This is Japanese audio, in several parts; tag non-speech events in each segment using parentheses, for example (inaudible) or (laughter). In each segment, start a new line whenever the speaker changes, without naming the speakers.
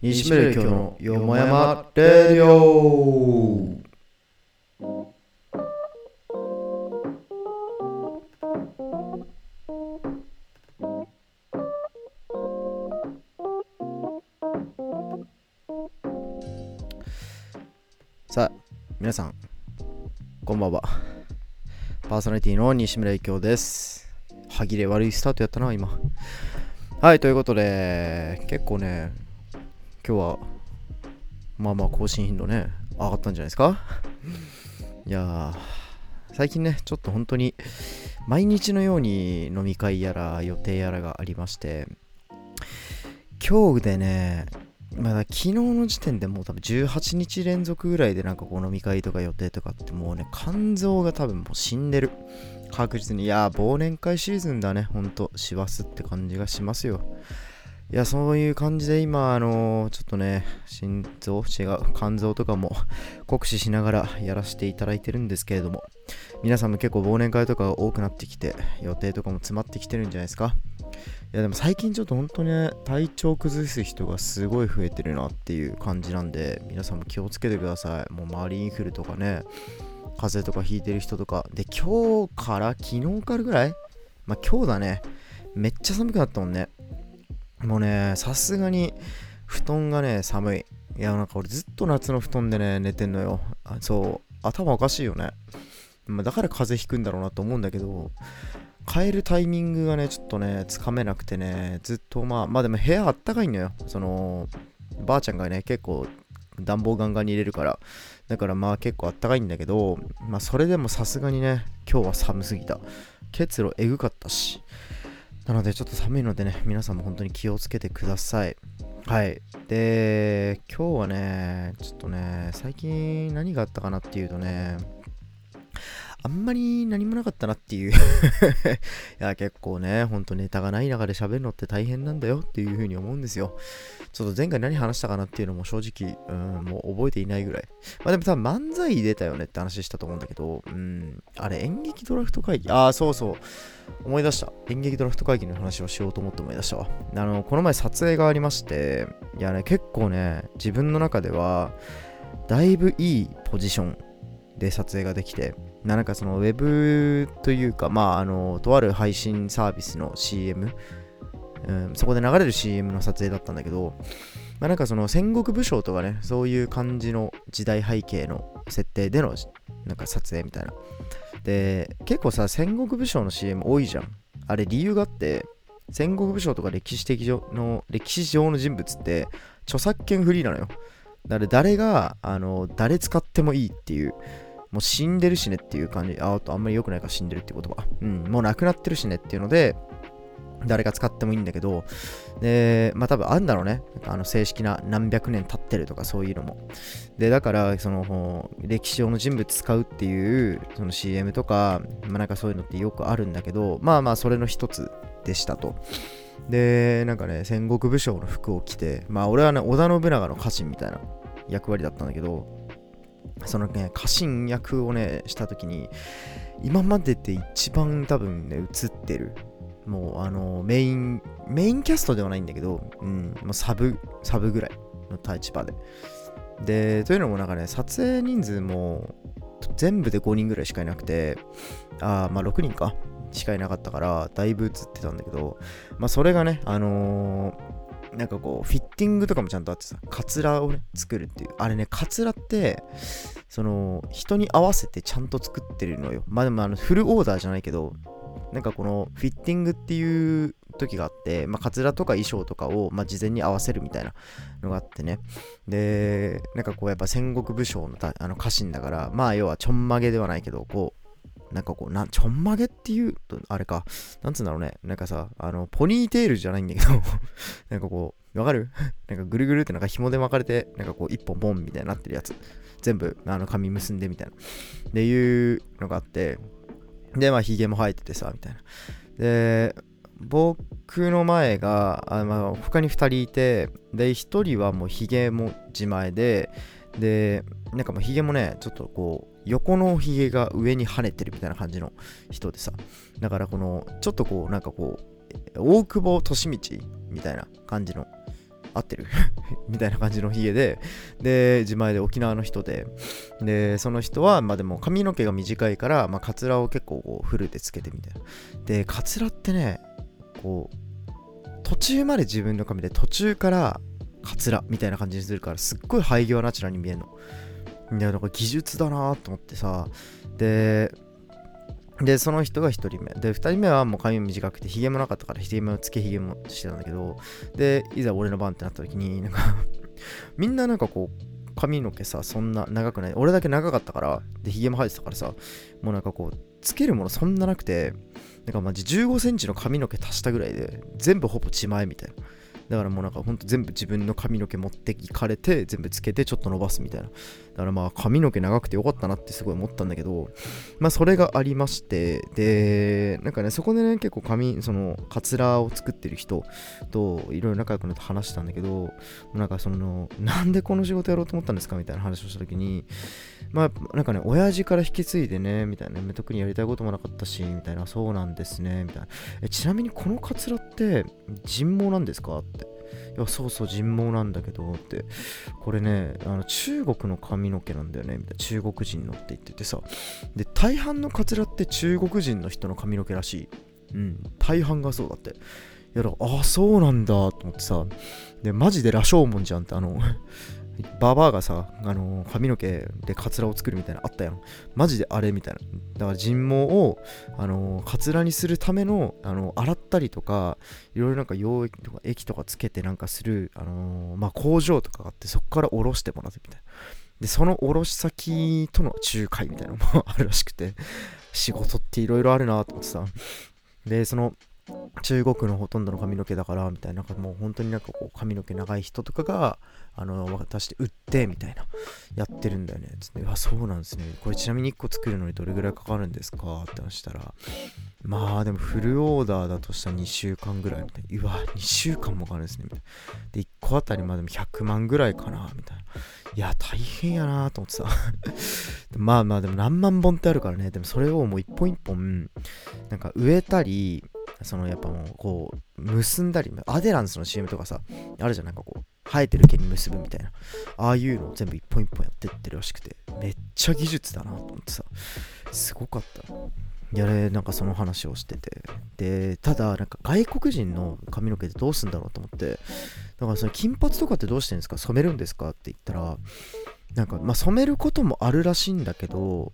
西村京のよもやまレディオ。さあ皆さんこんばんは。パーソナリティの西村京です。歯切れ悪いスタートやったな今。はいということで結構ね今日はまあまあ更新頻度ね上がったんじゃないですか？(laughs) いや最近ねちょっと本当に毎日のように飲み会やら予定やらがありまして今日でねまだ昨日の時点でもう多分18日連続ぐらいでなんかこう飲み会とか予定とかってもうね肝臓が多分もう死んでる。確実にいや忘年会シーズンだねほんと師走って感じがしますよ。いやそういう感じで今あのー、ちょっとね心臓違う肝臓とかも酷使しながらやらせていただいてるんですけれども皆さんも結構忘年会とか多くなってきて予定とかも詰まってきてるんじゃないですか？いやでも最近ちょっと本当にね、体調崩す人がすごい増えてるなっていう感じなんで、皆さんも気をつけてください。もう周りインフルとかね、風邪とかひいてる人とか。で、今日から昨日からぐらい？まあ今日だね。めっちゃ寒くなったもんね。もうね、さすがに布団がね、寒い。いや、なんか俺ずっと夏の布団でね、寝てんのよ。そう、頭おかしいよね。まあ、だから風邪ひくんだろうなと思うんだけど、変えるタイミングがね、ちょっとね、つかめなくてね、ずっとまあ、まあでも部屋あったかいのよ。その、ばあちゃんがね、結構暖房ガンガンに入れるから。だからまあ結構あったかいんだけど、まあそれでもさすがにね、今日は寒すぎた。結露えぐかったし。なのでちょっと寒いのでね、皆さんも本当に気をつけてください。はい。で、今日はね、ちょっとね、最近何があったかなっていうとね、あんまり何もなかったなっていう (laughs) いや、結構ね、ほんとネタがない中で喋るのって大変なんだよっていう風に思うんですよ。ちょっと前回何話したかなっていうのも正直、うん、もう覚えていないぐらい。まあでも多分漫才出たよねって話したと思うんだけど、うん、あれ演劇ドラフト会議、ああ、そうそう。思い出した。演劇ドラフト会議の話をしようと思って思い出したわ。あの、この前撮影がありまして、いやね、結構ね、自分の中では、だいぶいいポジションで撮影ができて、なんかそのウェブというか、まあ、あの、とある配信サービスの CM、うん、そこで流れる CM の撮影だったんだけど、まあ、なんかその戦国武将とかね、そういう感じの時代背景の設定でのなんか撮影みたいな。で、結構さ、戦国武将の CM 多いじゃん。あれ理由があって、戦国武将とか歴史的上の、歴史上の人物って著作権フリーなのよ。だから誰が、あの、誰使ってもいいっていう、もう死んでるしねっていう感じ。あ、あんまり良くないから死んでるって言葉。うん、もう亡くなってるしねっていうので、誰か使ってもいいんだけど、で、まあ多分あるんだろうね。あの正式な何百年経ってるとかそういうのも。で、だから、その、歴史上の人物使うっていう、その CM とか、まあなんかそういうのってよくあるんだけど、まあまあそれの一つでしたと。で、なんかね、戦国武将の服を着て、まあ俺はね、織田信長の家臣みたいな役割だったんだけど、そのね、家臣役をね、した時に、今までで一番多分ね、映ってる。もう、あの、メイン、メインキャストではないんだけど、うん、もうサブ、サブぐらいの立場で。で、というのもなんかね、撮影人数も全部で5人ぐらいしかいなくて、あまあ6人か、しかいなかったから、だいぶ映ってたんだけど、まあそれがね、あのーなんかこう、フィッティングとかもちゃんとあってさ、カツラをね、作るっていう。あれね、カツラって、その、人に合わせてちゃんと作ってるのよ。まあでも、あの、フルオーダーじゃないけど、なんかこの、フィッティングっていう時があって、まあ、カツラとか衣装とかを、まあ、事前に合わせるみたいなのがあってね。で、なんかこう、やっぱ戦国武将のあの家臣だから、まあ、要はちょんまげではないけど、こう、なんかこう、なちょんまげっていうと、あれか、なんつうんだろうね。なんかさ、あの、ポニーテールじゃないんだけど (laughs) なんかこう、わかる？(laughs) なんかぐるぐるってなんか紐で巻かれて、なんかこう、一本ボンみたいになってるやつ。全部、あの、髪結んでみたいな。っていうのがあって、で、まあ、髭も生えててさ、みたいな。で、僕の前が、あまあ、他に2人いて、で、1人はもう髭も自前で、で、なんかもう髭もね、ちょっとこう、横のひげが上に跳ねてるみたいな感じの人でさだからこのちょっとこうなんかこう大久保利通みたいな感じの合ってる？(laughs) みたいな感じのヒゲで、で、自前で沖縄の人で、で、その人は、まあでも髪の毛が短いから、まあ、カツラを結構こうフルでつけてみたいな。で、カツラってね、こう、途中まで自分の髪で途中からカツラみたいな感じにするからすっごい生え際ナチュラルに見えるの。いや、なんか技術だなと思ってさ、で、で、その人が1人目。で、2人目はもう髪短くて、ヒゲもなかったから、ヒゲもつけヒゲもしてたんだけど、で、いざ俺の番ってなった時に、なんか (laughs) みんななんかこう、髪の毛さ、そんな長くない。俺だけ長かったから、で、ヒゲも生えてたからさ、もうなんかこう、つけるものそんななくて、なんかマジ15センチの髪の毛足したぐらいで、全部ほぼ自前みたいな。だからもうなんかほんと全部自分の髪の毛持っていかれて全部つけてちょっと伸ばすみたいな。だからまあ髪の毛長くてよかったなってすごい思ったんだけど、まあそれがありまして、で、なんかね、そこでね、結構髪、そのカツラを作ってる人といろいろ仲良くなって話したんだけど、なんかその、なんでこの仕事やろうと思ったんですかみたいな話をした時に、まあなんかね、親父から引き継いでね、みたいな、特にやりたいこともなかったし、みたいな、そうなんですね、みたいな。えちなみにこのカツラって人毛なんですか？っ。いや、そうそう、人毛なんだけど、って。これね、あの中国の髪の毛なんだよね、みたいな。中国人のって言っててさ。で、大半のカツラって中国人の人の髪の毛らしい。うん、大半がそうだって。いやだああ、そうなんだと思ってさ。で、マジで羅生門じゃんって、あのババアがさ、あのー、髪の毛でカツラを作るみたいなあったやん。マジであれみたいな。だから人毛を、あのー、カツラにするための、あのー、洗ったりとか、いろいろなんか溶液とか液とかつけてなんかする、あのまあ、工場とかがあって、そこからおろしてもらうみたいな。で、その卸先との仲介みたいなのもあるらしくて、仕事っていろいろあるなと思ってさ。で、その、中国のほとんどの髪の毛だからみたいな、なんかもう本当になんかこう髪の毛長い人とかが、あの、渡して売ってみたいな、やってるんだよね。つって、あ、そうなんですね。これちなみに1個作るのにどれぐらいかかるんですかって話したら、まあでもフルオーダーだとしたら2週間ぐらいみたいな。うわ、2週間もかかるんですね。みたいな。で、1個あたりまでも100万ぐらいかなみたいな。いや、大変やなと思ってさ。(laughs) まあまあでも何万本ってあるからね。でもそれをもう一本一本、なんか植えたり、そのやっぱもうこう結んだりアデランスの CM とかさあるじゃなんかこう生えてる毛に結ぶみたいなああいうのを全部一本一本やってってるらしくてめっちゃ技術だなと思ってさすごかった。やれなんかその話をしてて。でただなんか外国人の髪の毛ってどうすんだろうと思ってだからその金髪とかってどうしてるんですか？染めるんですかって言ったらなんかまあ染めることもあるらしいんだけど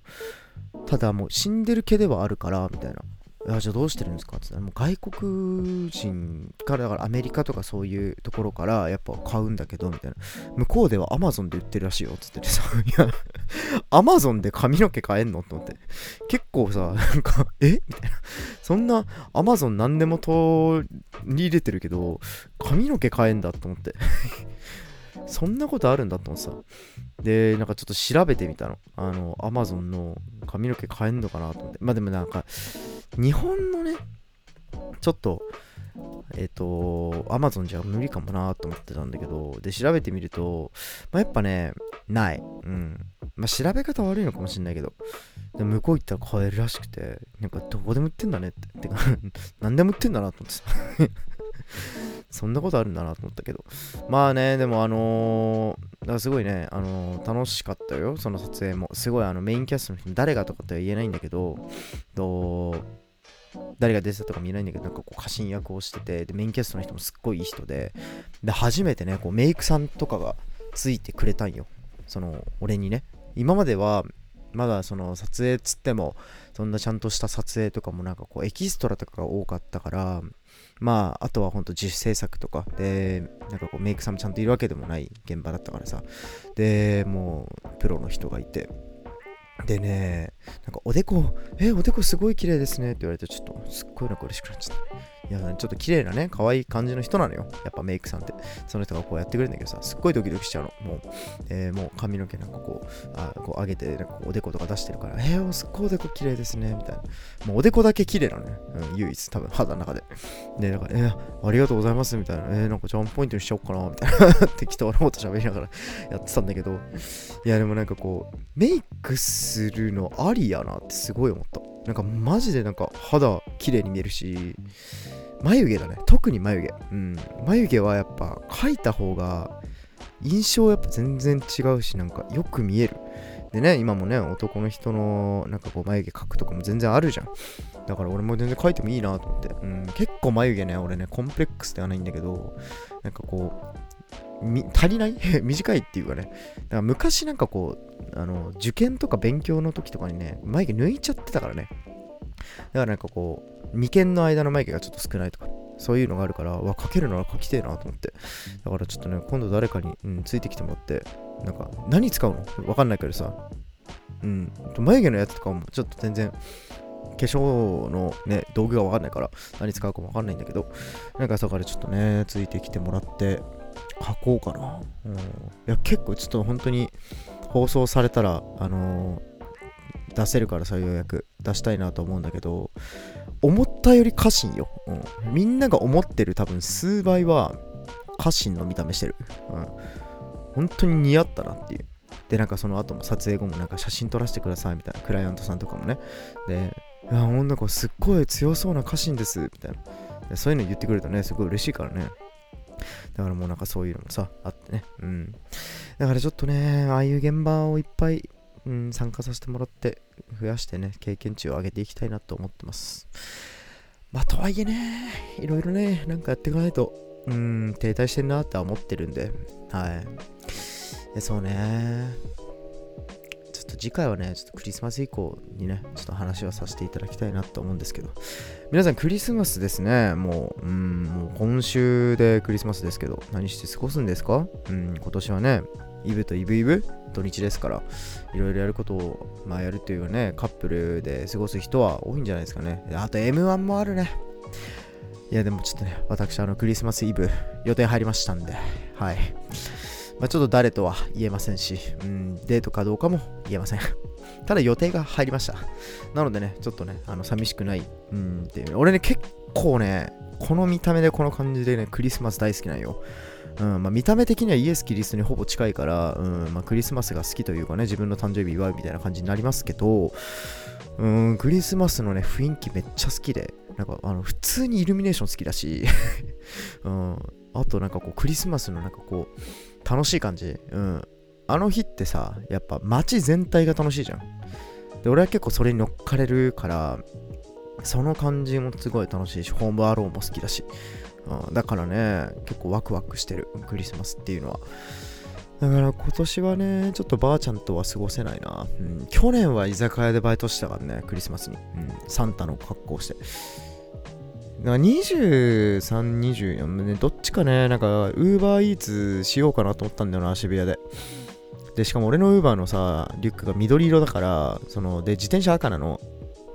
ただもう死んでる毛ではあるからみたいな。あじゃあどうしてるんですか？って言ったらもう外国人からだからアメリカとかそういうところからやっぱ買うんだけどみたいな。向こうではアマゾンで売ってるらしいよっつってて (laughs) さいやアマゾンで髪の毛買えんの？と思って。結構さなんかえ？みたいな。そんなアマゾン何でも取り入れてるけど髪の毛買えんだと思って。そんなことあるんだと思ってさ。で、なんかちょっと調べてみたの。あの、アマゾンの髪の毛買えんのかなと思って。まあでもなんか、日本のね、ちょっと、えっ、ー、と、アマゾンじゃ無理かもなと思ってたんだけど、で、調べてみると、まあ、やっぱね、ない。うん。まあ、調べ方悪いのかもしんないけど、で向こう行ったら買えるらしくて、なんかどこでも売ってんだねって。てか (laughs) 何でも売ってんだなと思ってた。(laughs) そんなことあるんだなと思ったけど。まあね、でもあのー、すごいね、あのー、楽しかったよ、その撮影も。すごいあのメインキャストの人誰がとかっては言えないんだけど、と誰が出てたとか見えないんだけど、なんかこう家臣役をしてて、で、メインキャストの人もすっごいいい人で、で、初めてね、こうメイクさんとかがついてくれたんよ。その、俺にね。今までは、まだその撮影つっても、そんなちゃんとした撮影とかもなんかこうエキストラとかが多かったから、まあ、あとは本当自主制作とかで、なんかこうメイクさんもちゃんといるわけでもない現場だったからさ。で、もうプロの人がいて。でね、なんかおでこ、え、おでこすごい綺麗ですねって言われて、ちょっとすっごいなんか嬉しくなっちゃった。いや、ちょっと綺麗なね、可愛い感じの人なのよ。やっぱメイクさんって。その人がこうやってくれるんだけどさ、すっごいドキドキしちゃうの。もう、えー、もう髪の毛なんかこう、あこう上げて、なんかおでことか出してるから、えー、すっごいおでこ綺麗ですね、みたいな。もうおでこだけ綺麗なのね。うん、唯一、多分肌の中で。で、なんか、えー、ありがとうございます、みたいな。えー、なんかジャンポイントにしちゃおうかな、みたいな。(laughs) 適当なこと喋りながらやってたんだけど、いや、でもなんかこう、メイクするのありやなってすごい思った。なんかマジでなんか肌綺麗に見えるし眉毛だね。特に眉毛。うん。眉毛はやっぱ描いた方が印象やっぱ全然違うしなんかよく見える。でね今もね男の人のなんかこう眉毛描くとかも全然あるじゃん。だから俺も全然描いてもいいなと思って、うん、結構眉毛ね俺ねコンプレックスではないんだけどなんかこう足りない？(laughs) 短いっていうかね。だから昔なんかこう、あの、受験とか勉強の時とかにね、眉毛抜いちゃってたからね。だからなんかこう、眉間の間の眉毛がちょっと少ないとか、そういうのがあるから、わ、描けるなら描きてえなと思って。だからちょっとね、今度誰かに、うん、ついてきてもらって、なんか、何使うの？わかんないけどさ、うん、眉毛のやつとかもちょっと全然、化粧のね、道具がわかんないから、何使うかもわかんないんだけど、なんかそこでちょっとね、ついてきてもらって、書こうかな。うん、いや、結構ちょっと本当に放送されたら、あのー、出せるからさ、ようやく出したいなと思うんだけど、思ったより家臣よ、うん。みんなが思ってる多分数倍は家臣の見た目してる。うん。本当に似合ったなっていう。で、なんかその後も撮影後もなんか写真撮らせてくださいみたいな、クライアントさんとかもね。で、いや、ほんとこすっごい強そうな家臣です、みたいな。そういうの言ってくれるとね、すごい嬉しいからね。だからもうなんかそういうのもさ、あってね。うん。だからちょっとね、ああいう現場をいっぱい、うん、参加させてもらって、増やしてね、経験値を上げていきたいなと思ってます。まあ、とはいえね、いろいろね、なんかやっていかないと、うん、停滞してんなって思ってるんで、はい。そうね。次回はね、ちょっとクリスマス以降にね、ちょっと話をさせていただきたいなと思うんですけど、皆さんクリスマスですね、もう、うん、もう今週でクリスマスですけど、何して過ごすんですか？うん、今年はね、イブとイブイブ土日ですから、いろいろやることを、まあ、やるというね、カップルで過ごす人は多いんじゃないですかね。あと M1 もあるね。いや、でもちょっとね、私、あの、クリスマスイブ予定入りましたんで、はい。まあ、ちょっと誰とは言えませんし、うん、デートかどうかも言えません。(laughs) ただ予定が入りました。なのでね、ちょっとね、あの寂しくない。うんっていう、俺ね、結構ね、この見た目でこの感じでね、クリスマス大好きなんよ。うんまあ、見た目的にはイエス・キリストにほぼ近いから、うんまあ、クリスマスが好きというかね、自分の誕生日祝うみたいな感じになりますけど、うん、クリスマスのね、雰囲気めっちゃ好きで、なんかあの普通にイルミネーション好きだし、(laughs) うん、あとなんかこうクリスマスのなんかこう、楽しい感じ。うん。あの日ってさ、やっぱ街全体が楽しいじゃん。で、俺は結構それに乗っかれるから、その感じもすごい楽しいし、ホームアローも好きだし。うん、だからね、結構ワクワクしてる、クリスマスっていうのは。だから今年はね、ちょっとばあちゃんとは過ごせないな。うん、去年は居酒屋でバイトしてたからね、クリスマスに。うん、サンタの格好して。23、24ね、どっちかね、なんか、ウーバーイーツしようかなと思ったんだよな、渋谷で。で、しかも俺のウーバーのさ、リュックが緑色だから、その、で、自転車赤なの。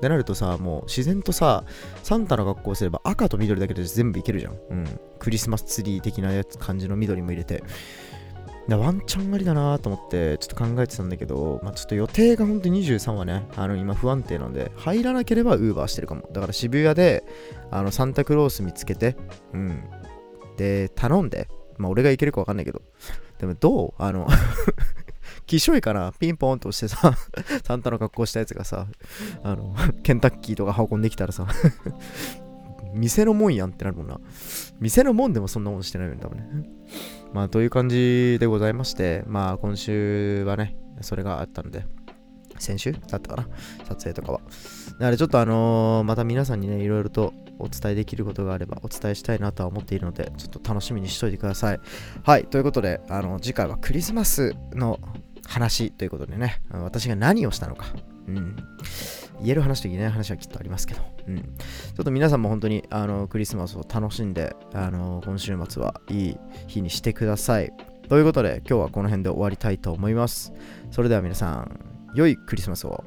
でなるとさ、もう自然とさ、サンタの格好すれば赤と緑だけで全部いけるじゃん。うん。クリスマスツリー的なやつ感じの緑も入れて。ワンチャンありだなと思ってちょっと考えてたんだけど、まあ、ちょっと予定が本当に23はね、あの今不安定なんで、入らなければウーバーしてるかも。だから渋谷であのサンタクロース見つけて、うん。で、頼んで、まあ俺が行けるかわかんないけど、でもどう？あの (laughs) きしょいかな？ピンポンとしてさサンタの格好したやつがさ、あの、ケンタッキーとか運んできたらさ店のもんやんってなるもんな。店のもんでもそんなもんしてないよね、多分ね。(laughs) まあ、という感じでございまして、まあ、今週はね、それがあったので、先週だったかな撮影とかは。だからちょっとあのー、また皆さんにね、いろいろとお伝えできることがあればお伝えしたいなとは思っているので、ちょっと楽しみにしといてください。はい、ということで、あの、次回はクリスマスの話ということでね、私が何をしたのか。うん。言える話と言えない話はきっとありますけど、うん。ちょっと皆さんも本当にあのクリスマスを楽しんで、あの今週末はいい日にしてください。ということで、今日はこの辺で終わりたいと思います。それでは皆さん、良いクリスマスを。